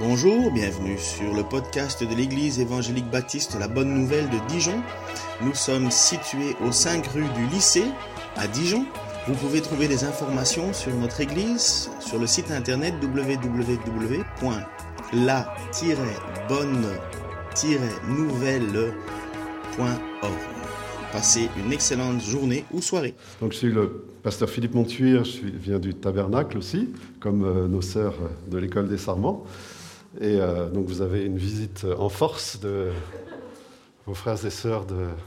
Bonjour, bienvenue sur le podcast de l'Église évangélique baptiste La Bonne Nouvelle de Dijon. Nous sommes situés aux 5 rues du lycée à Dijon. Vous pouvez trouver des informations sur notre Église sur le site internet www.la-bonne-nouvelle.org. Passez une excellente journée ou soirée. Donc je suis le pasteur Philippe Montuir, je viens du tabernacle aussi, comme euh, nos sœurs de l'école des Sarments. Et euh, donc vous avez une visite en force de vos frères et sœurs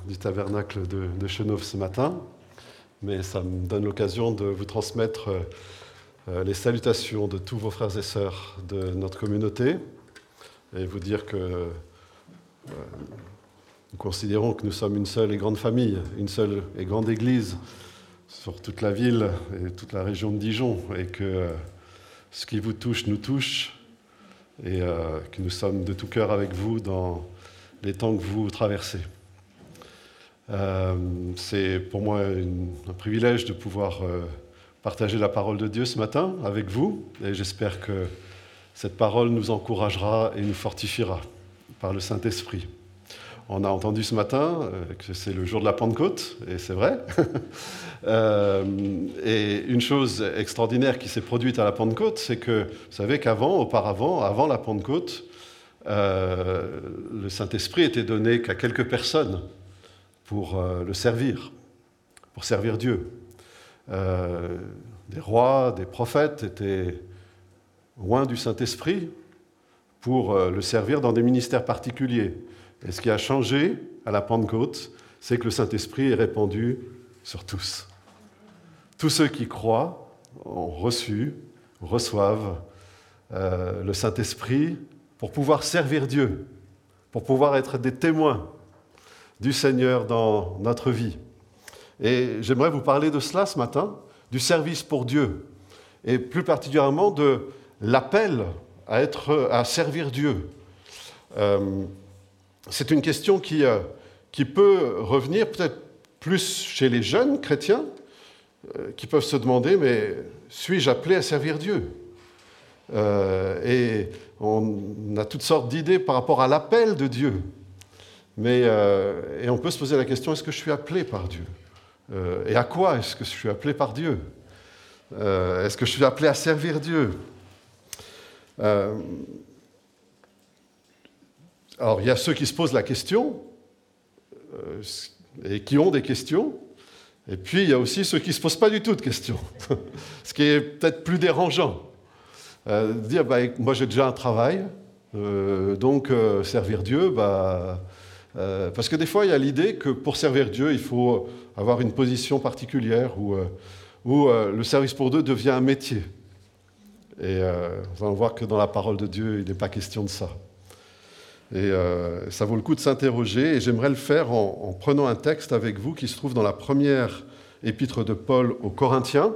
du tabernacle de, de ce matin. Mais ça me donne l'occasion de vous transmettre euh, les salutations de tous vos frères et sœurs de notre communauté et vous dire que euh, nous considérons que nous sommes une seule et grande famille, une seule et grande église sur toute la ville et toute la région de Dijon et que ce qui vous touche nous touche et euh, que nous sommes de tout cœur avec vous dans les temps que vous traversez. Euh, c'est pour moi un privilège de pouvoir euh, partager la parole de Dieu ce matin avec vous et j'espère que cette parole nous encouragera et nous fortifiera par le Saint-Esprit. On a entendu ce matin euh, que c'est le jour de la Pentecôte, et c'est vrai. euh, et une chose extraordinaire qui s'est produite à la Pentecôte, c'est que vous savez qu'avant, auparavant, avant la Pentecôte, euh, le Saint-Esprit était donné qu'à quelques personnes pour le servir, pour servir Dieu. Des rois, des prophètes étaient loin du Saint-Esprit pour le servir dans des ministères particuliers. Et ce qui a changé à la Pentecôte, c'est que le Saint-Esprit est répandu sur tous. Tous ceux qui croient ont reçu, reçoivent euh, le Saint-Esprit pour pouvoir servir Dieu, pour pouvoir être des témoins du Seigneur dans notre vie. Et j'aimerais vous parler de cela ce matin, du service pour Dieu, et plus particulièrement de l'appel à, à servir Dieu. Euh, c'est une question qui, euh, qui peut revenir peut-être plus chez les jeunes chrétiens, euh, qui peuvent se demander, mais suis-je appelé à servir Dieu? Euh, Et on a toutes sortes d'idées par rapport à l'appel de Dieu. Mais, et on peut se poser la question, est-ce que je suis appelé par Dieu? Et à quoi est-ce que je suis appelé par Dieu? Est-ce que je suis appelé à servir Dieu? Alors, il y a ceux qui se posent la question euh, et qui ont des questions, et puis il y a aussi ceux qui ne se posent pas du tout de questions, ce qui est peut-être plus dérangeant. Euh, dire, bah, moi j'ai déjà un travail, euh, donc servir Dieu, bah, parce que des fois il y a l'idée que pour servir Dieu, il faut avoir une position particulière où, où le service pour Dieu devient un métier. Et vous allez voir que dans la parole de Dieu, il n'est pas question de ça. Et euh, ça vaut le coup de s'interroger, et j'aimerais le faire en, en, prenant un texte avec vous qui se trouve dans la première épître de Paul aux Corinthiens.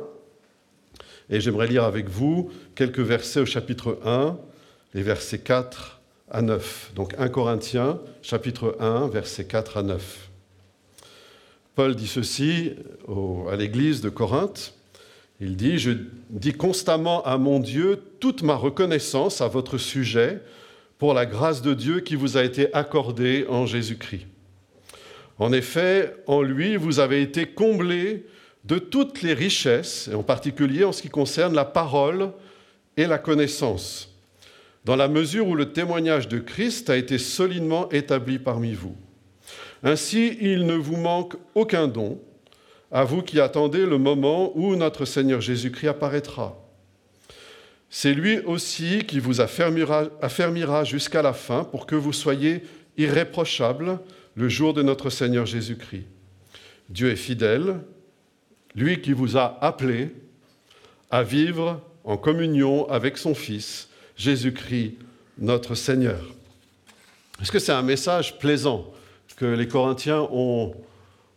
Et j'aimerais lire avec vous quelques versets au chapitre 1, les versets 4 à 9. Donc 1 Corinthiens, chapitre 1, versets 4 à 9. Paul dit ceci à l'église de Corinthe. Il dit, je dis constamment à mon Dieu toute ma reconnaissance à votre sujet pour la grâce de Dieu qui vous a été accordée en Jésus-Christ. En effet, en lui, vous avez été comblés de toutes les richesses, et en particulier en ce qui concerne la parole et la connaissance, dans la mesure où le témoignage de Christ a été solidement établi parmi vous. Ainsi, il ne vous manque aucun don, à vous qui attendez le moment où notre Seigneur Jésus-Christ apparaîtra. C'est lui aussi qui vous affermira, jusqu'à la fin pour que vous soyez irréprochables le jour de notre Seigneur Jésus-Christ. Dieu est fidèle, lui qui vous a appelé à vivre en communion avec son Fils, Jésus-Christ, notre Seigneur. Est-ce que c'est un message plaisant que les Corinthiens ont,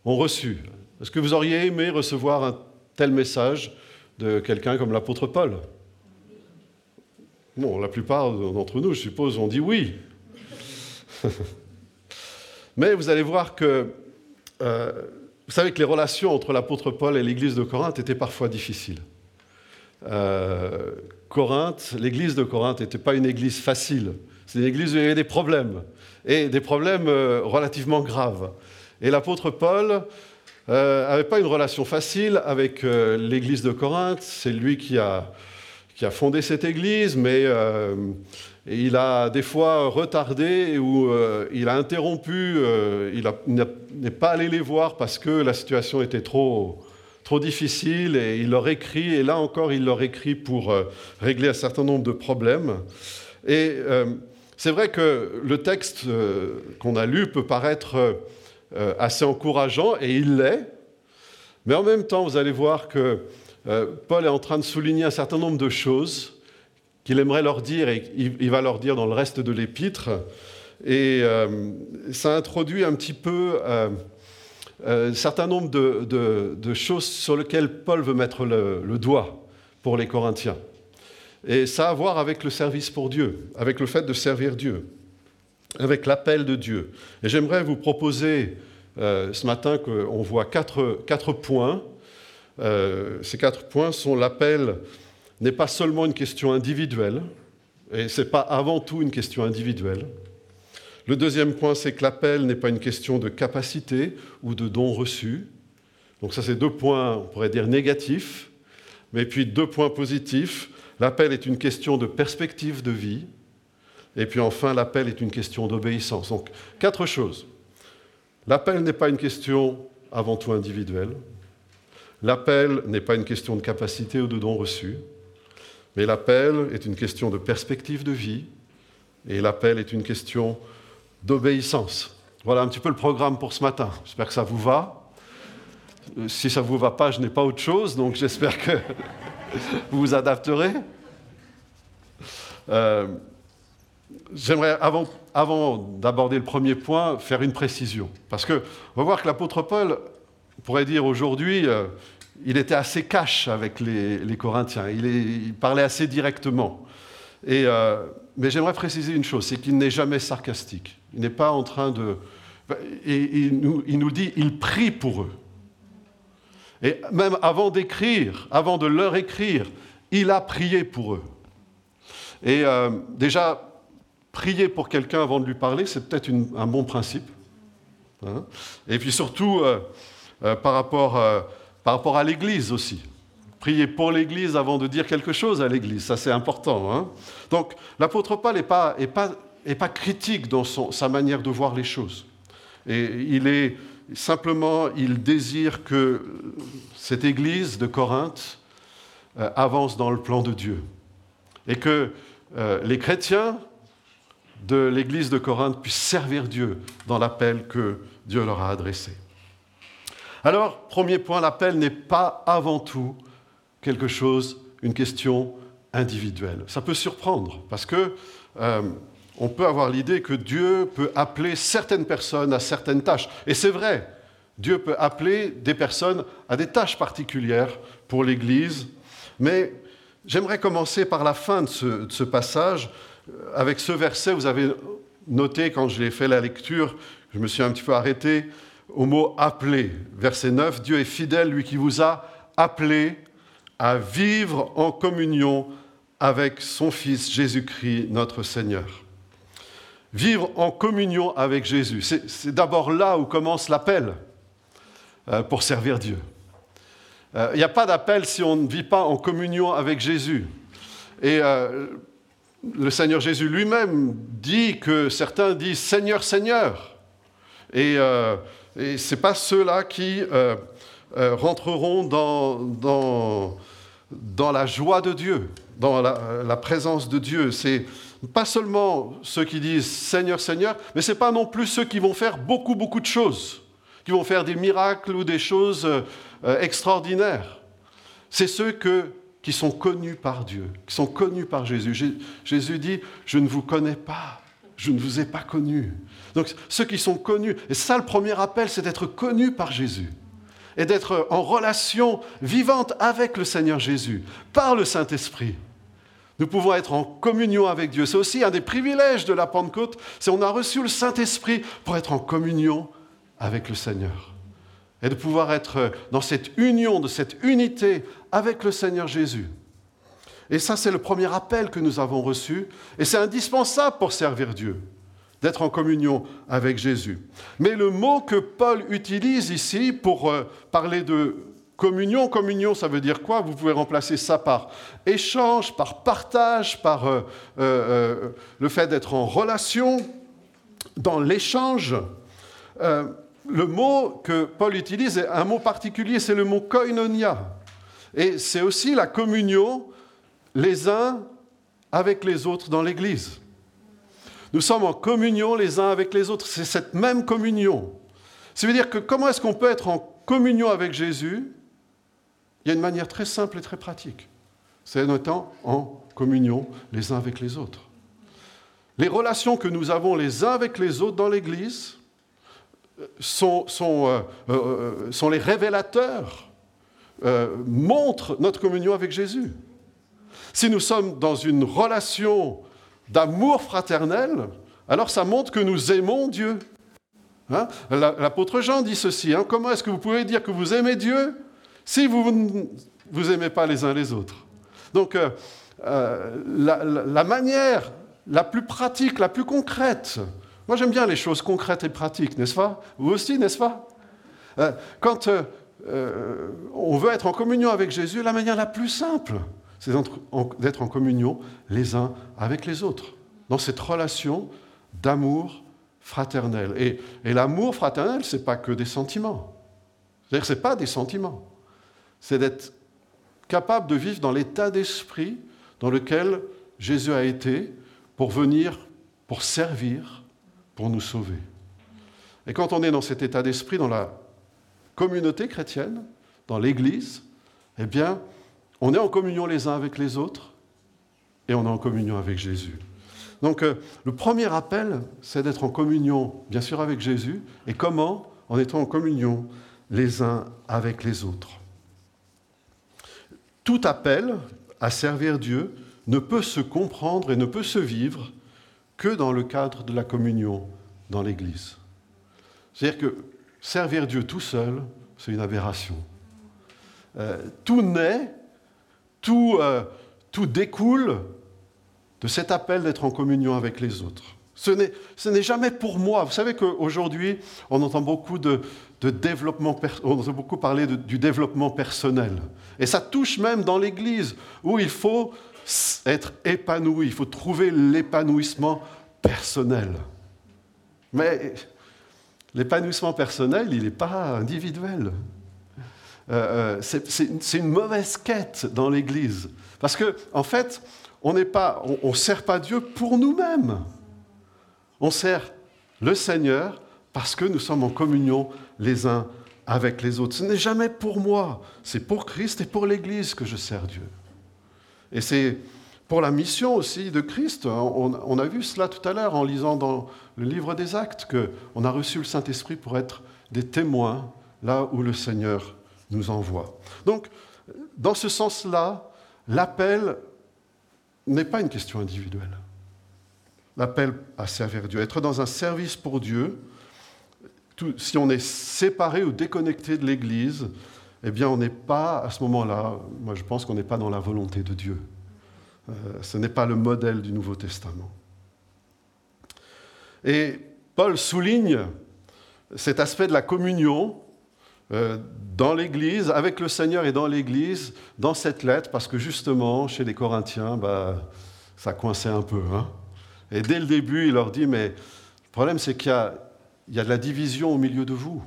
ont reçu? Est-ce que vous auriez aimé recevoir un tel message de quelqu'un comme l'apôtre Paul? Bon, la plupart d'entre nous, je suppose, ont dit oui. Mais vous allez voir que, euh, vous savez que les relations entre l'apôtre Paul et l'église de Corinthe étaient parfois difficiles. euh, Corinthe, l'église de Corinthe n'était pas une église facile. C'est une église où il y avait des problèmes, et des problèmes euh, relativement graves. Et l'apôtre Paul n'avait pas une relation facile avec l'église de Corinthe. C'est lui qui a, qui a fondé cette église, mais et il a des fois retardé ou euh, il a interrompu, euh, il n'est pas allé les voir parce que la situation était trop, trop difficile et il leur écrit, et là encore il leur écrit pour euh, régler un certain nombre de problèmes. Et c'est vrai que le texte qu'on a lu peut paraître assez encourageant, et il l'est, mais en même temps vous allez voir que Paul est en train de souligner un certain nombre de choses qu'il aimerait leur dire et il va leur dire dans le reste de l'épître. Et euh, ça introduit un petit peu euh, euh, un certain nombre de, choses sur lesquelles Paul veut mettre le, doigt pour les Corinthiens. Et ça a à voir avec le service pour Dieu, avec le fait de servir Dieu, avec l'appel de Dieu. Et j'aimerais vous proposer ce matin qu'on voit quatre points. Ces quatre points sont l'appel n'est pas seulement une question individuelle, et ce n'est pas avant tout une question individuelle. Le deuxième point, c'est que l'appel n'est pas une question de capacité ou de don reçu. Donc ça, c'est deux points, on pourrait dire, négatifs. Mais puis deux points positifs. L'appel est une question de perspective de vie. Et puis enfin, l'appel est une question d'obéissance. Donc quatre choses. L'appel n'est pas une question avant tout individuelle. L'appel n'est pas une question de capacité ou de don reçu. Mais l'appel est une question de perspective de vie et l'appel est une question d'obéissance. Voilà un petit peu le programme pour ce matin. J'espère que ça vous va. Euh, si ça ne vous va pas, je n'ai pas autre chose, donc j'espère que vous vous adapterez. Euh, j'aimerais, avant, avant d'aborder le premier point, faire une précision. Parce qu'on va voir que l'apôtre Paul pourrait dire aujourd'hui, euh, il était assez cash avec les, Corinthiens, il, parlait assez directement. Euh, mais j'aimerais préciser une chose, c'est qu'il n'est jamais sarcastique. Il n'est pas en train de... Il nous, dit, il prie pour eux. Et même avant d'écrire, avant de leur écrire, il a prié pour eux. Et euh, déjà, prier pour quelqu'un avant de lui parler, c'est peut-être un bon principe. Hein. Et puis surtout, par rapport par rapport à l'Église aussi. Prier pour l'Église avant de dire quelque chose à l'Église, ça c'est important. Hein. Donc l'apôtre Paul n'est pas, pas, pas, critique dans son, sa manière de voir les choses. Et il est simplement, il désire que cette Église de Corinthe euh, avance dans le plan de Dieu. Et que euh, les chrétiens de l'Église de Corinthe puissent servir Dieu dans l'appel que Dieu leur a adressé. Alors, premier point, l'appel n'est pas avant tout quelque chose, une question individuelle. Ça peut surprendre parce que euh, on peut avoir l'idée que Dieu peut appeler certaines personnes à certaines tâches. Et c'est vrai, Dieu peut appeler des personnes à des tâches particulières pour l'Église. Mais j'aimerais commencer par la fin de ce, de ce passage avec ce verset. Vous avez noté quand je l'ai fait la lecture, je me suis un petit peu arrêté au mot appelé. Verset 9, Dieu est fidèle, lui qui vous a appelé à vivre en communion avec son Fils Jésus-Christ, notre Seigneur. Vivre en communion avec Jésus, c'est d'abord là où commence l'appel euh, pour servir Dieu. Euh, il n'y a pas d'appel si on ne vit pas en communion avec Jésus. Et euh, le Seigneur Jésus lui-même dit que certains disent Seigneur, Seigneur. Et et ce n'est pas ceux-là qui euh, euh, rentreront dans, dans, dans, la joie de Dieu, dans la, présence de Dieu. C'est pas seulement ceux qui disent Seigneur, Seigneur, mais ce n'est pas non plus ceux qui vont faire beaucoup, beaucoup de choses, qui vont faire des miracles ou des choses euh, extraordinaires. C'est ceux qui sont connus par Dieu, qui sont connus par Jésus. Jésus dit, je ne vous connais pas, je ne vous ai pas connus. Donc ceux qui sont connus, et ça le premier appel, c'est d'être connu par Jésus et d'être en relation vivante avec le Seigneur Jésus, par le Saint-Esprit. Nous pouvons être en communion avec Dieu. C'est aussi un des privilèges de la Pentecôte, c'est on a reçu le Saint-Esprit pour être en communion avec le Seigneur. Et de pouvoir être dans cette union, de cette unité avec le Seigneur Jésus. Et ça, c'est le premier appel que nous avons reçu. Et c'est indispensable pour servir Dieu, d'être en communion avec Jésus. Mais le mot que Paul utilise ici pour euh, parler de communion, communion, ça veut dire quoi? Vous pouvez remplacer ça par échange, par partage, par euh, euh, le fait d'être en relation, dans l'échange. le mot que Paul utilise est un mot particulier, c'est le mot koinonia. Et c'est aussi la communion les uns avec les autres dans l'Église. Nous sommes en communion les uns avec les autres. C'est cette même communion. Ça veut dire que comment est-ce qu'on peut être en communion avec Jésus? Il y a une manière très simple et très pratique. C'est en étant en communion les uns avec les autres. Les relations que nous avons les uns avec les autres dans l'Église sont, euh, euh, euh, sont les révélateurs, montrent notre communion avec Jésus. Si nous sommes dans une relation d'amour fraternel, alors ça montre que nous aimons Dieu. Hein? L'apôtre Jean dit ceci, hein, comment est-ce que vous pouvez dire que vous aimez Dieu si vous ne vous aimez pas les uns les autres? Donc euh, euh, la, manière la plus pratique, la plus concrète, moi j'aime bien les choses concrètes et pratiques, n'est-ce pas? Vous aussi, n'est-ce pas? Euh, Quand on veut être en communion avec Jésus, la manière la plus simple, c'est d'être en communion les uns avec les autres, dans cette relation d'amour fraternel. Et, l'amour fraternel, ce n'est pas que des sentiments. C'est-à-dire ce n'est pas des sentiments. C'est d'être capable de vivre dans l'état d'esprit dans lequel Jésus a été pour venir, pour servir, pour nous sauver. Et quand on est dans cet état d'esprit, dans la communauté chrétienne, dans l'Église, eh bien, on est en communion les uns avec les autres et on est en communion avec Jésus. Donc euh, le premier appel, c'est d'être en communion, bien sûr, avec Jésus. Et comment? En étant en communion les uns avec les autres. Tout appel à servir Dieu ne peut se comprendre et ne peut se vivre que dans le cadre de la communion dans l'Église. C'est-à-dire que servir Dieu tout seul, c'est une aberration. Euh, tout naît tout, euh, tout découle de cet appel d'être en communion avec les autres. Ce n'est jamais pour moi. Vous savez qu'aujourd'hui, on entend beaucoup de, développement, on entend beaucoup parler du développement personnel. Et ça touche même dans l'Église, où il faut être épanoui, il faut trouver l'épanouissement personnel. Mais l'épanouissement personnel, il n'est pas individuel. Euh, euh, c'est une mauvaise quête dans l'Église. Parce qu'en en fait, on ne on, sert pas Dieu pour nous-mêmes. On sert le Seigneur parce que nous sommes en communion les uns avec les autres. Ce n'est jamais pour moi, c'est pour Christ et pour l'Église que je sers Dieu. Et c'est pour la mission aussi de Christ. On, on a vu cela tout à l'heure en lisant dans le livre des Actes qu'on a reçu le Saint-Esprit pour être des témoins là où le Seigneur nous envoie. Donc, dans ce sens-là, l'appel n'est pas une question individuelle. L'appel à servir Dieu, être dans un service pour Dieu, si on est séparé ou déconnecté de l'Église, eh bien, on n'est pas, à ce moment-là, moi je pense qu'on n'est pas dans la volonté de Dieu. Euh, ce n'est pas le modèle du Nouveau Testament. Et Paul souligne cet aspect de la communion dans l'Église, avec le Seigneur et dans l'Église, dans cette lettre, parce que justement, chez les Corinthiens, bah, ça coinçait un peu. Hein. Et dès le début, il leur dit, mais le problème, c'est qu'il y, a, de la division au milieu de vous.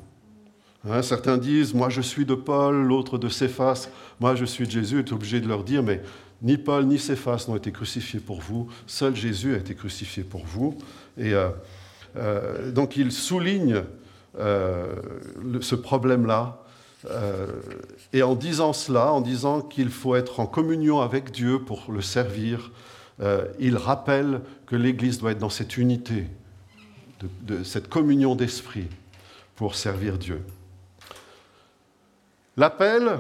Hein, certains disent, moi je suis de Paul, l'autre de Céphas, moi je suis de Jésus. Il est obligé de leur dire, mais ni Paul ni Céphas n'ont été crucifiés pour vous, seul Jésus a été crucifié pour vous. Et euh, euh, donc il souligne euh, ce problème-là. Euh, et en disant cela, en disant qu'il faut être en communion avec Dieu pour le servir, euh, il rappelle que l'Église doit être dans cette unité, cette communion d'esprit pour servir Dieu. L'appel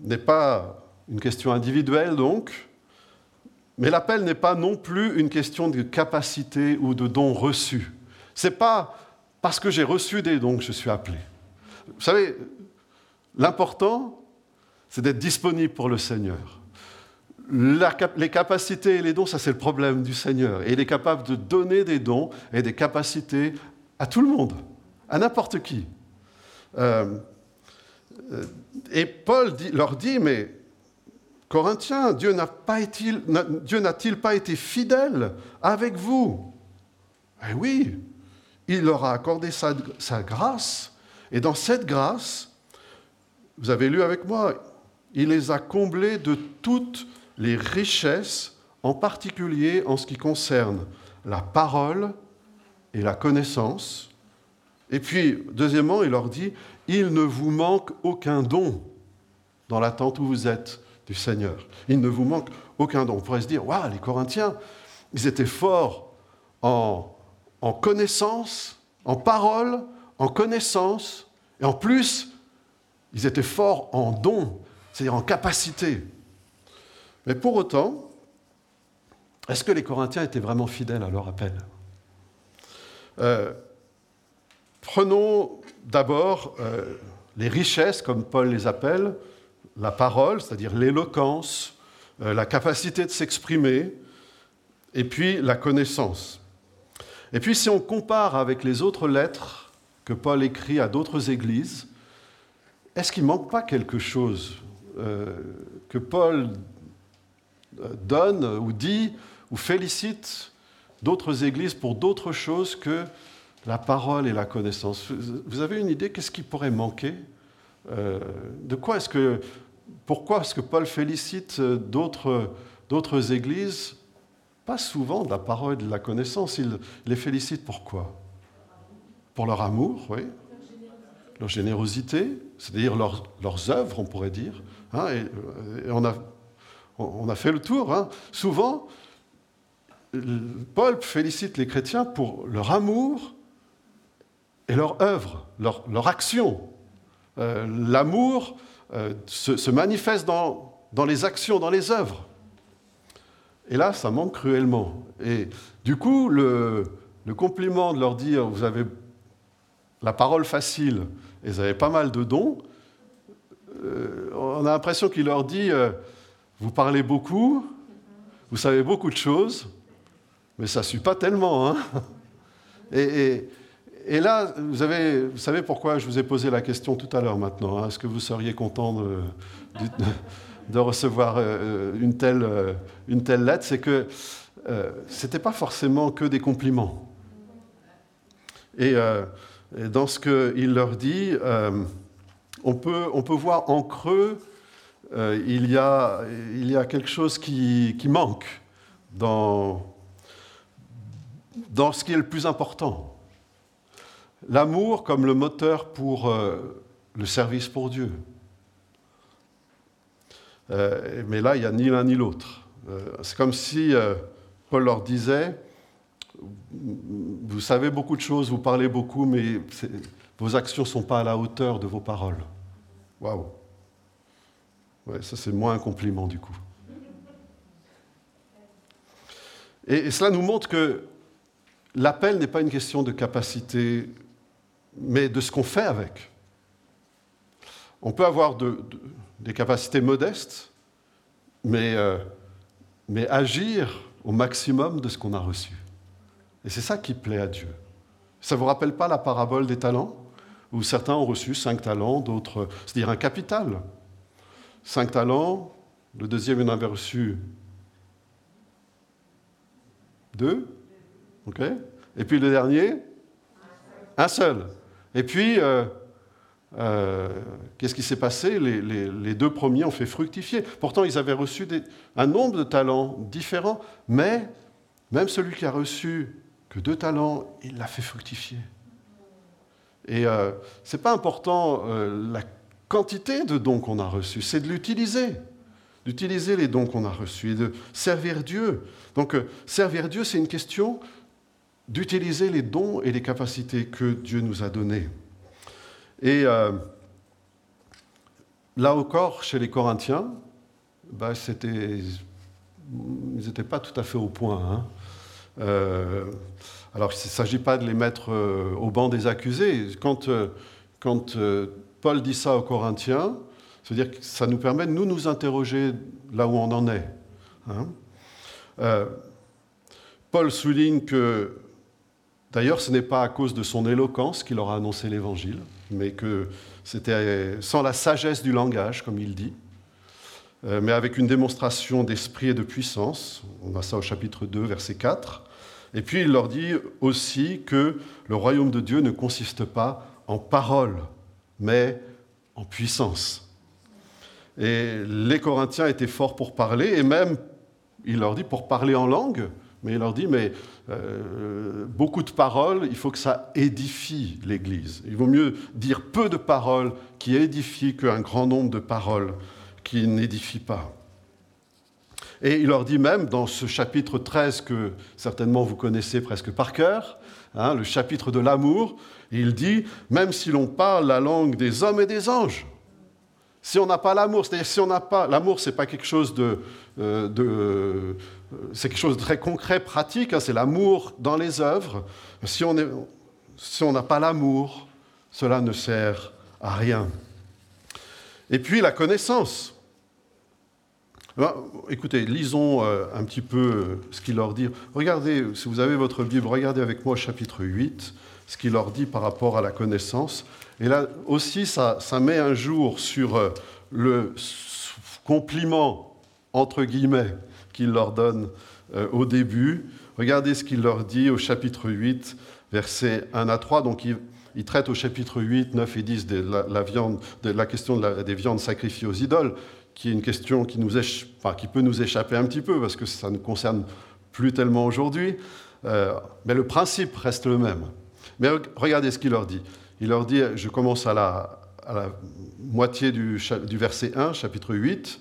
n'est pas une question individuelle donc, mais l'appel n'est pas non plus une question de capacité ou de dons reçus. C'est pas parce que j'ai reçu des dons je suis appelé. Vous savez, l'important, c'est d'être disponible pour le Seigneur. les capacités et les dons, ça c'est le problème du Seigneur. Et il est capable de donner des dons et des capacités à tout le monde, à n'importe qui. Euh, et Paul leur dit, mais Corinthiens, Dieu n'a-t-il pas été fidèle avec vous? Eh oui, il leur a accordé sa, grâce. Et dans cette grâce, vous avez lu avec moi, il les a comblés de toutes les richesses, en particulier en ce qui concerne la parole et la connaissance. Et puis, deuxièmement, il leur dit, il ne vous manque aucun don dans l'attente où vous êtes du Seigneur. Il ne vous manque aucun don. On pourrait se dire, waouh, les Corinthiens, ils étaient forts en, en connaissance, en parole, en connaissance, et en plus, ils étaient forts en don, c'est-à-dire en capacité. Mais pour autant, est-ce que les Corinthiens étaient vraiment fidèles à leur appel? Euh, Prenons d'abord euh, les richesses, comme Paul les appelle, la parole, c'est-à-dire l'éloquence, euh, la capacité de s'exprimer, et puis la connaissance. Et puis si on compare avec les autres lettres que Paul écrit à d'autres églises, est-ce qu'il ne manque pas quelque chose que Paul donne ou dit ou félicite d'autres églises pour d'autres choses que la parole et la connaissance? Vous avez une idée qu'est-ce qui pourrait manquer euh, De quoi est-ce que pourquoi est-ce que Paul félicite d'autres, d'autres églises Pas souvent de la parole et de la connaissance. Il les félicite pourquoi Pour leur amour, oui. Leur générosité, c'est-à-dire leurs, œuvres, on pourrait dire. Hein, et on a fait le tour. Hein. Souvent, Paul félicite les chrétiens pour leur amour et leur œuvre, leur, action. Euh, l'amour euh, se, manifeste dans, les actions, dans les œuvres. Et là, ça manque cruellement. Et du coup, le, compliment de leur dire, vous avez la parole facile et vous avez pas mal de dons, euh, on a l'impression qu'il leur dit, vous parlez beaucoup, vous savez beaucoup de choses, mais ça ne suit pas tellement. Hein et, là, vous, avez, vous, savez pourquoi je vous ai posé la question tout à l'heure maintenant. Hein Est-ce que vous seriez content de, recevoir euh, une telle, euh, une telle lettre C'est que euh, ce n'était pas forcément que des compliments. Et, dans ce qu'il leur dit, on, peut, on peut voir en creux euh, il, y a, il, y a, quelque chose qui, manque dans, dans, ce qui est le plus important. L'amour comme le moteur pour euh, le service pour Dieu. Euh, mais là, il n'y a ni l'un ni l'autre. C'est comme si Paul leur disait, vous savez beaucoup de choses, vous parlez beaucoup, mais vos actions ne sont pas à la hauteur de vos paroles. Waouh Ouais, ça c'est moins un compliment du coup. Et, cela nous montre que l'appel n'est pas une question de capacité, mais de ce qu'on fait avec. On peut avoir des capacités modestes, mais, euh, mais agir au maximum de ce qu'on a reçu. Et c'est ça qui plaît à Dieu. Ça ne vous rappelle pas la parabole des talents Où certains ont reçu cinq talents, d'autres, c'est-à-dire un capital cinq talents. Le deuxième, il en avait reçu deux. OK? Et puis le dernier, un seul. Et puis, euh, euh, qu'est-ce qui s'est passé? Les, deux premiers ont fait fructifier. Pourtant, ils avaient reçu un nombre de talents différents, mais même celui qui a reçu que deux talents, il l'a fait fructifier. Et euh, ce n'est pas important la quantité de dons qu'on a reçus, c'est de l'utiliser, d'utiliser les dons qu'on a reçus et de servir Dieu. Donc euh, servir Dieu, c'est une question d'utiliser les dons et les capacités que Dieu nous a donnés. Et euh, là encore, chez les Corinthiens, bah, ils n'étaient pas tout à fait au point. Hein. Euh, alors, il ne s'agit pas de les mettre au banc des accusés. Quand, Paul dit ça aux Corinthiens, que ça nous permet de nous nous interroger là où on en est. Hein. Euh, Paul souligne que, d'ailleurs, ce n'est pas à cause de son éloquence qu'il aura annoncé l'Évangile, mais que c'était sans la sagesse du langage, comme il dit, euh, mais avec une démonstration d'esprit et de puissance. On a ça au chapitre 2, verset 4. Et puis il leur dit aussi que le royaume de Dieu ne consiste pas en parole, mais en puissance. Et les Corinthiens étaient forts pour parler, et même, il leur dit, pour parler en langue, mais il leur dit, mais euh, beaucoup de paroles, il faut que ça édifie l'Église. Il vaut mieux dire peu de paroles qui édifient qu'un grand nombre de paroles qui n'édifient pas. Et il leur dit même, dans ce chapitre 13 que certainement vous connaissez presque par cœur, hein, le chapitre de l'amour, il dit, même si l'on parle la langue des hommes et des anges, si on n'a pas l'amour, c'est-à-dire si on n'a pas l'amour, c'est pas quelque chose de, euh, euh, c'est quelque chose de très concret, pratique. Hein, c'est l'amour dans les œuvres. Si on n'a pas l'amour, cela ne sert à rien. Et puis la connaissance. Ben, écoutez, lisons euh, un petit peu ce qu'il leur dit. Regardez, si vous avez votre Bible, regardez avec moi chapitre 8, ce qu'il leur dit par rapport à la connaissance. Et là aussi, ça, met un jour sur euh, le compliment, entre guillemets, qu'il leur donne euh, au début. Regardez ce qu'il leur dit au chapitre 8, versets 1 à 3. Donc il, traite au chapitre 8, 9 et 10 de la, viande, de la question des viandes sacrifiées aux idoles, qui est une question qui, peut nous échapper un petit peu, parce que ça ne concerne plus tellement aujourd'hui. Euh, mais le principe reste le même. Mais regardez ce qu'il leur dit. Il leur dit, je commence à la, moitié du, verset 1, chapitre 8,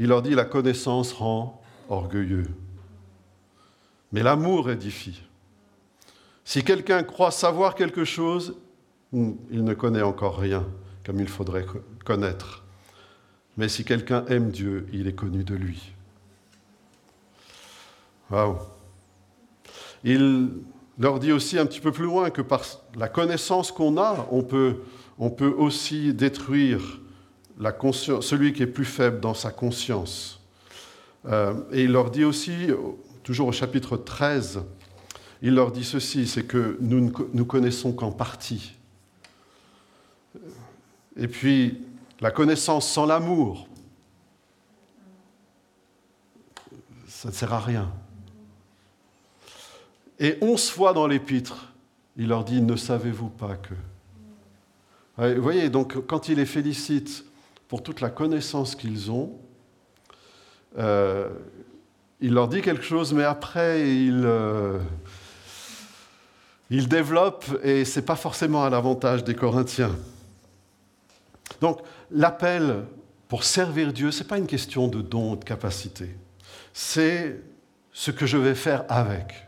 il leur dit, la connaissance rend orgueilleux, mais l'amour édifie. Si quelqu'un croit savoir quelque chose, hmm, il ne connaît encore rien comme il faudrait connaître. Mais si quelqu'un aime Dieu, il est connu de lui. Waouh. Il leur dit aussi un petit peu plus loin que par la connaissance qu'on a, on peut, on peut aussi détruire celui qui est plus faible dans sa conscience. Euh, et il leur dit aussi, toujours au chapitre 13, il leur dit ceci, c'est que nous ne connaissons qu'en partie. Et puis, la connaissance sans l'amour, ça ne sert à rien. Et onze fois dans l'épître, il leur dit, ne savez-vous pas que... Vous voyez, donc quand il les félicite pour toute la connaissance qu'ils ont, euh, il leur dit quelque chose, mais après, il, euh, il développe, et ce n'est pas forcément à l'avantage des Corinthiens. Donc, l'appel pour servir Dieu, ce n'est pas une question de don, de capacité. C'est ce que je vais faire avec.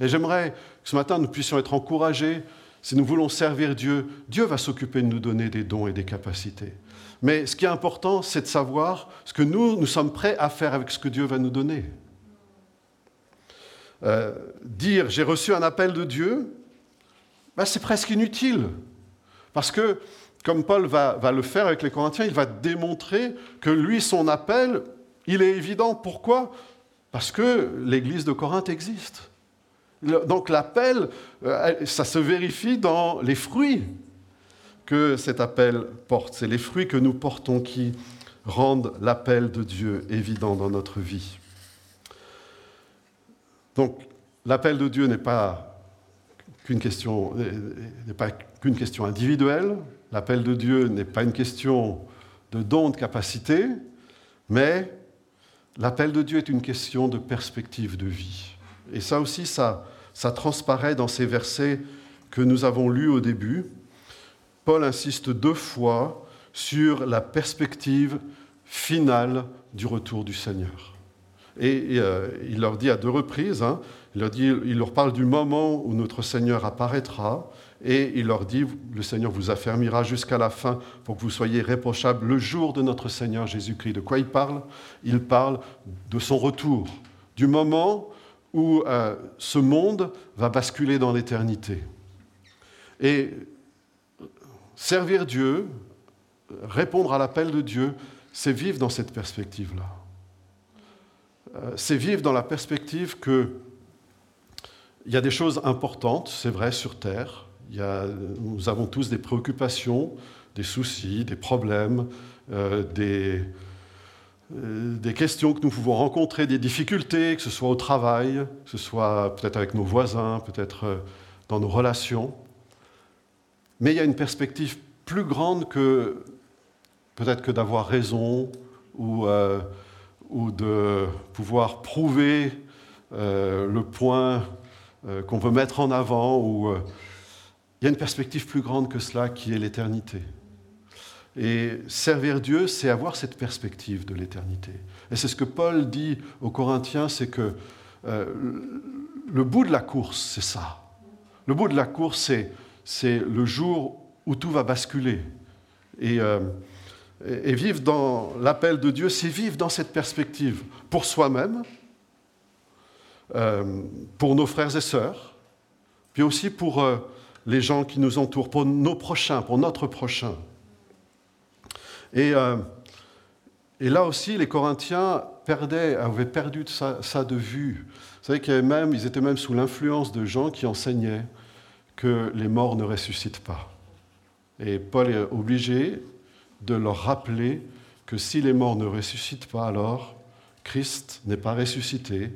Et j'aimerais que ce matin nous puissions être encouragés. Si nous voulons servir Dieu, Dieu va s'occuper de nous donner des dons et des capacités. Mais ce qui est important, c'est de savoir ce que nous, nous sommes prêts à faire avec ce que Dieu va nous donner. Euh, dire j'ai reçu un appel de Dieu, ben, c'est presque inutile. Parce que, comme Paul va, va, le faire avec les Corinthiens, il va démontrer que lui, son appel, il est évident. Pourquoi? Parce que l'Église de Corinthe existe. Donc l'appel, euh, ça se vérifie dans les fruits que cet appel porte. C'est les fruits que nous portons qui rendent l'appel de Dieu évident dans notre vie. Donc l'appel de Dieu n'est pas qu'une question, individuelle. L'appel de Dieu n'est pas une question de don, de capacité, mais l'appel de Dieu est une question de perspective de vie. Et ça aussi, ça transparaît dans ces versets que nous avons lus au début. Paul insiste deux fois sur la perspective finale du retour du Seigneur. Et, euh, il leur dit à deux reprises, hein, il, leur parle du moment où notre Seigneur apparaîtra, et il leur dit, le Seigneur vous affermira jusqu'à la fin pour que vous soyez réprochables le jour de notre Seigneur Jésus-Christ. De quoi il parle? Il parle de son retour, du moment où euh, ce monde va basculer dans l'éternité. Et servir Dieu, répondre à l'appel de Dieu, c'est vivre dans cette perspective-là. euh, c'est vivre dans la perspective que il y a des choses importantes, c'est vrai, sur Terre. Il y a, nous avons tous des préoccupations, des soucis, des problèmes, euh, des, euh, des questions que nous pouvons rencontrer, des difficultés, que ce soit au travail, que ce soit peut-être avec nos voisins, peut-être dans nos relations. Mais il y a une perspective plus grande que peut-être que d'avoir raison ou, euh, ou, de pouvoir prouver euh, le point euh, qu'on veut mettre en avant. Il y a une perspective plus grande que cela qui est l'éternité. Et servir Dieu, c'est avoir cette perspective de l'éternité. Et c'est ce que Paul dit aux Corinthiens, c'est que le bout de la course, c'est ça. Le bout de la course, c'est le jour où tout va basculer. Et, euh, vivre dans l'appel de Dieu, c'est vivre dans cette perspective pour soi-même, euh, pour nos frères et sœurs, puis aussi pour euh, les gens qui nous entourent, pour nos prochains, pour notre prochain. Et, euh, là aussi, les Corinthiens avaient perdu ça, de vue. Vous savez qu'ils étaient même sous l'influence de gens qui enseignaient que les morts ne ressuscitent pas. Et Paul est obligé de leur rappeler que si les morts ne ressuscitent pas, alors Christ n'est pas ressuscité.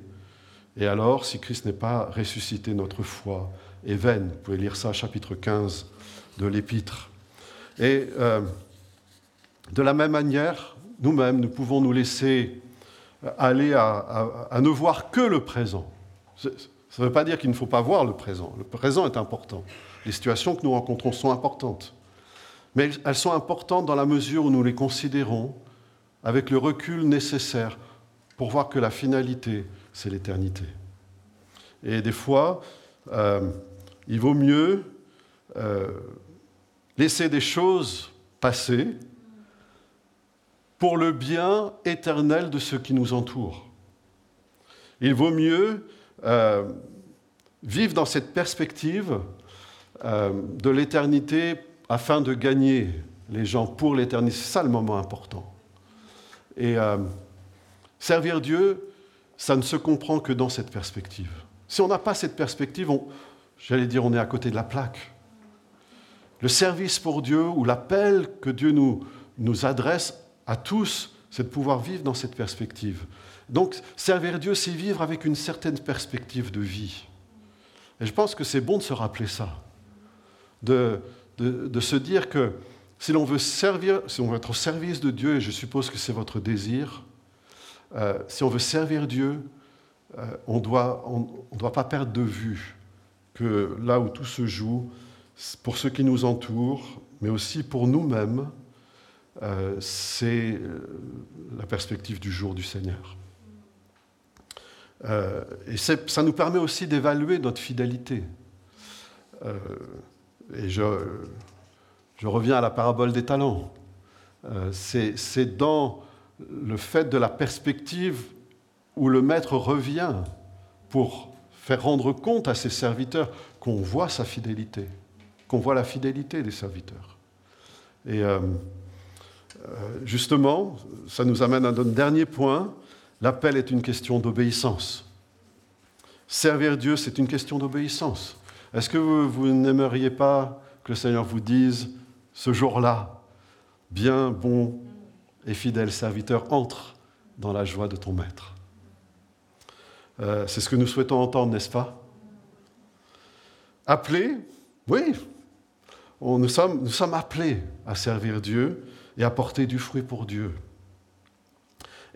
Et alors, si Christ n'est pas ressuscité, notre foi est vaine. Vous pouvez lire ça, chapitre 15 de l'Épître. Et euh, de la même manière, nous-mêmes, nous pouvons nous laisser aller à, ne voir que le présent. Ça ne veut pas dire qu'il ne faut pas voir le présent. Le présent est important. Les situations que nous rencontrons sont importantes. Mais elles sont importantes dans la mesure où nous les considérons avec le recul nécessaire pour voir que la finalité, c'est l'éternité. Et des fois, euh, il vaut mieux euh, laisser des choses passer pour le bien éternel de ceux qui nous entourent. Il vaut mieux euh, vivre dans cette perspective euh, de l'éternité afin de gagner les gens pour l'éternité. C'est ça le moment important. Et euh, servir Dieu, ça ne se comprend que dans cette perspective. Si on n'a pas cette perspective, j'allais dire, on est à côté de la plaque. Le service pour Dieu ou l'appel que Dieu nous, nous adresse à tous, c'est de pouvoir vivre dans cette perspective. Donc, servir Dieu, c'est vivre avec une certaine perspective de vie. Et je pense que c'est bon de se rappeler ça, de, se dire que si l'on veut on veut être au service de Dieu, et je suppose que c'est votre désir, euh, si on veut servir Dieu, euh, on ne doit pas perdre de vue que là où tout se joue, pour ceux qui nous entourent, mais aussi pour nous-mêmes, euh, c'est la perspective du jour du Seigneur. Euh, et ça nous permet aussi d'évaluer notre fidélité. Euh, et je, reviens à la parabole des talents. Euh, c'est dans le fait de la perspective où le maître revient pour faire rendre compte à ses serviteurs qu'on voit sa fidélité, qu'on voit la fidélité des serviteurs. Et justement, ça nous amène à notre dernier point. L'appel est une question d'obéissance. Servir Dieu, c'est une question d'obéissance. Est-ce que vous, n'aimeriez pas que le Seigneur vous dise, ce jour-là, bien, bon et fidèle serviteur, entre dans la joie de ton Maître euh, C'est ce que nous souhaitons entendre, n'est-ce pas? Appelés, oui, nous sommes appelés à servir Dieu et à porter du fruit pour Dieu.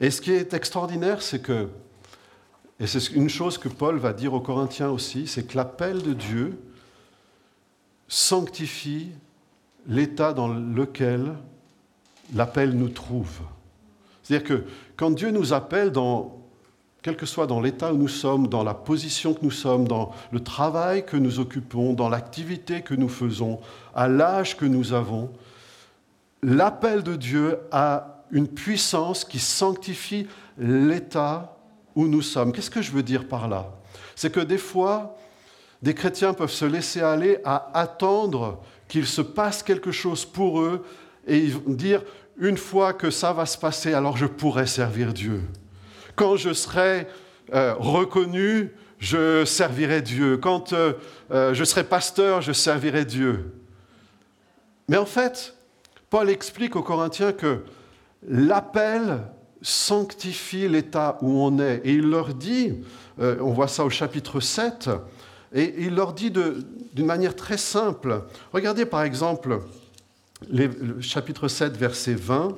Et ce qui est extraordinaire, c'est que, et c'est une chose que Paul va dire aux Corinthiens aussi, c'est que l'appel de Dieu sanctifie l'état dans lequel l'appel nous trouve. C'est-à-dire que quand Dieu nous appelle, dans, quel que soit dans l'état où nous sommes, dans la position que nous sommes, dans le travail que nous occupons, dans l'activité que nous faisons, à l'âge que nous avons, l'appel de Dieu a une puissance qui sanctifie l'état où nous sommes. Qu'est-ce que je veux dire par là? C'est que des fois, des chrétiens peuvent se laisser aller à attendre qu'il se passe quelque chose pour eux et dire, une fois que ça va se passer, alors je pourrai servir Dieu. quand je serai euh, reconnu, je servirai Dieu. Quand euh, euh, je serai pasteur, je servirai Dieu. Mais en fait, Paul explique aux Corinthiens que l'appel sanctifie l'état où on est. Et il leur dit, on voit ça au chapitre 7, et il leur dit d'une manière très simple. Regardez par exemple le chapitre 7, verset 20.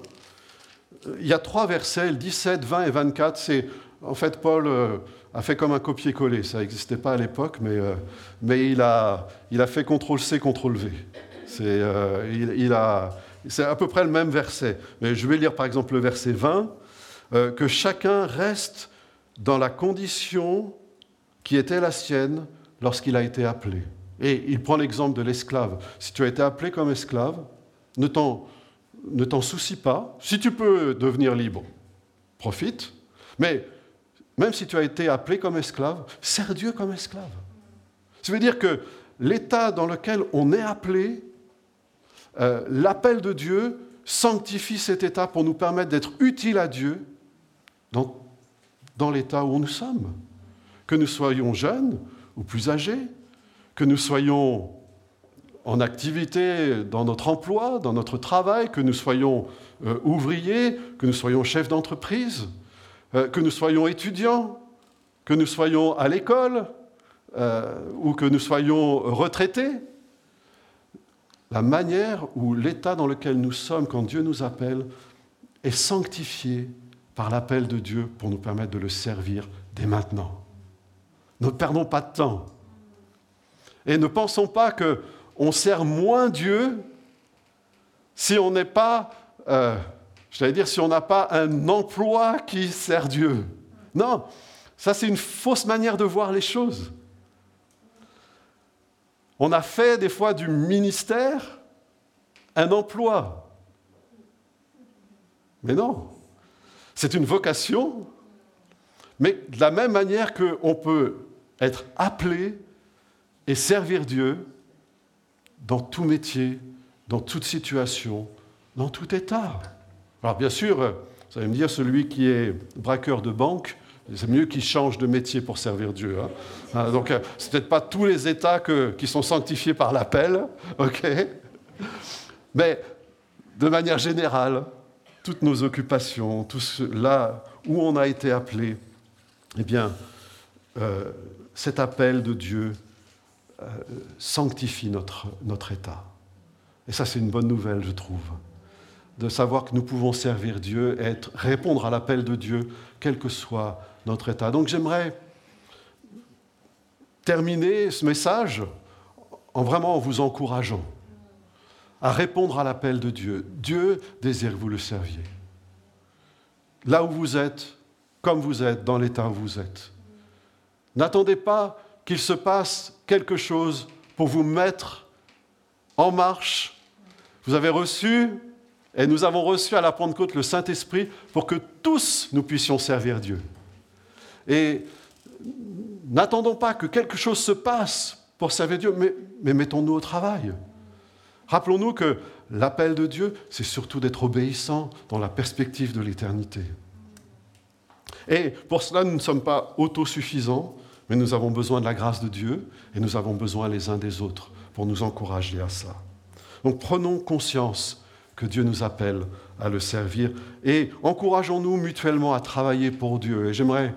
Il y a trois versets, 17, 20 et 24. C'est en fait Paul euh, a fait comme un copier-coller. Ça n'existait pas à l'époque, mais, euh, il, a, a fait CTRL-C, CTRL-V. Euh, il, c'est à peu près le même verset. Mais je vais lire par exemple le verset 20, que chacun reste dans la condition qui était la sienne lorsqu'il a été appelé. Et il prend l'exemple de l'esclave. Si tu as été appelé comme esclave, ne t'en, ne t'en soucie pas. Si tu peux devenir libre, profite. Mais même si tu as été appelé comme esclave, sers Dieu comme esclave. Ça veut dire que l'état dans lequel on est appelé, euh, l'appel de Dieu sanctifie cet état pour nous permettre d'être utiles à Dieu dans, l'état où nous sommes. Que nous soyons jeunes ou plus âgés, que nous soyons en activité dans notre emploi, dans notre travail, que nous soyons euh, ouvriers, que nous soyons chefs d'entreprise, euh, que nous soyons étudiants, que nous soyons à l'école ou que nous soyons retraités. La manière ou l'état dans lequel nous sommes quand Dieu nous appelle est sanctifié par l'appel de Dieu pour nous permettre de le servir dès maintenant. Ne perdons pas de temps. Et ne pensons pas que on sert moins Dieu si on n'est pas, euh, j'allais dire, si on n'a pas un emploi qui sert Dieu. Non, ça c'est une fausse manière de voir les choses. On a fait des fois du ministère un emploi. Mais non, c'est une vocation, mais de la même manière qu'on peut être appelé et servir Dieu, dans tout métier, dans toute situation, dans tout état. Alors bien sûr, vous allez me dire, celui qui est braqueur de banque, c'est mieux qu'il change de métier pour servir Dieu. Hein. Ah, donc, euh, ce n'est peut-être pas tous les États qui sont sanctifiés par l'appel, ok? Mais de manière générale, toutes nos occupations, tout là où on a été appelé, eh bien, euh, cet appel de Dieu euh, sanctifie notre, notre état. Et ça, c'est une bonne nouvelle, je trouve, de savoir que nous pouvons servir Dieu, être, répondre à l'appel de Dieu, quel que soit notre état. Donc j'aimerais terminer ce message en vraiment vous encourageant à répondre à l'appel de Dieu. Dieu désire que vous le serviez. Là où vous êtes, comme vous êtes, dans l'état où vous êtes. N'attendez pas qu'il se passe quelque chose pour vous mettre en marche. Vous avez reçu, et nous avons reçu à la Pentecôte le Saint-Esprit pour que tous nous puissions servir Dieu. Et n'attendons pas que quelque chose se passe pour servir Dieu, mais, mettons-nous au travail. Rappelons-nous que l'appel de Dieu, c'est surtout d'être obéissant dans la perspective de l'éternité. Et pour cela, nous ne sommes pas autosuffisants, mais nous avons besoin de la grâce de Dieu et nous avons besoin les uns des autres pour nous encourager à ça. Donc prenons conscience que Dieu nous appelle à le servir et encourageons-nous mutuellement à travailler pour Dieu. Et j'aimerais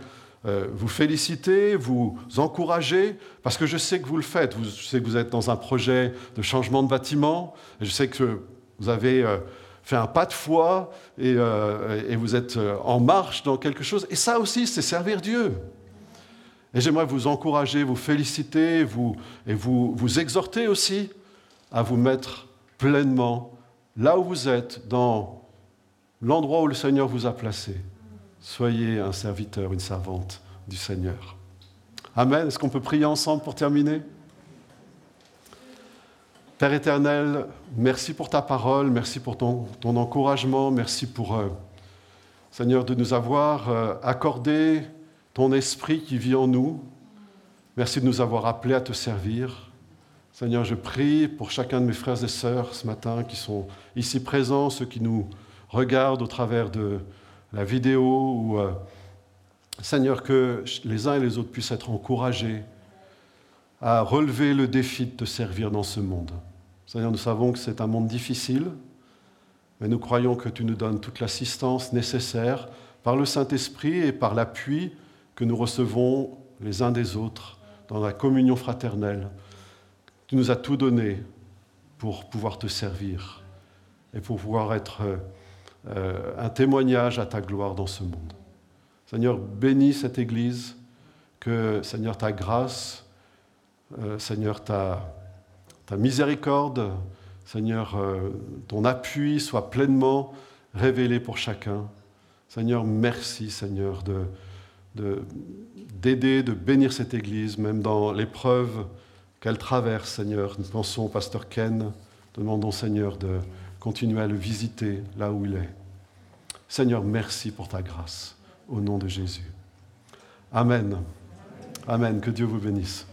euh, vous féliciter, vous encourager, parce que je sais que vous le faites. je sais que vous êtes dans un projet de changement de bâtiment, je sais que vous avez euh, fait un pas de foi et, euh, vous êtes en marche dans quelque chose. Et ça aussi, c'est servir Dieu. Et j'aimerais vous encourager, vous féliciter et vous exhorter aussi à vous mettre pleinement là où vous êtes, dans l'endroit où le Seigneur vous a placé. Soyez un serviteur, une servante du Seigneur. Amen. Est-ce qu'on peut prier ensemble pour terminer? Père éternel, merci pour ta parole, merci pour ton, encouragement, merci pour, euh, Seigneur, de nous avoir euh, accordé ton esprit qui vit en nous. Merci de nous avoir appelés à te servir. Seigneur, je prie pour chacun de mes frères et sœurs ce matin qui sont ici présents, ceux qui nous regardent au travers de la vidéo ou, euh, Seigneur, que les uns et les autres puissent être encouragés à relever le défi de te servir dans ce monde. Seigneur, nous savons que c'est un monde difficile, mais nous croyons que tu nous donnes toute l'assistance nécessaire par le Saint-Esprit et par l'appui que nous recevons les uns des autres dans la communion fraternelle. Tu nous as tout donné pour pouvoir te servir et pour pouvoir être euh, un témoignage à ta gloire dans ce monde. Seigneur, bénis cette Église, que Seigneur, ta grâce, euh, Seigneur, ta, miséricorde, Seigneur, euh, ton appui soit pleinement révélé pour chacun. Seigneur, merci, Seigneur, de, d'aider, de, bénir cette Église, même dans l'épreuve qu'elle traverse, Seigneur. Nous pensons au pasteur Ken, demandons, Seigneur, de continuer à le visiter là où il est. Seigneur, merci pour ta grâce, au nom de Jésus. Amen. Amen. Que Dieu vous bénisse.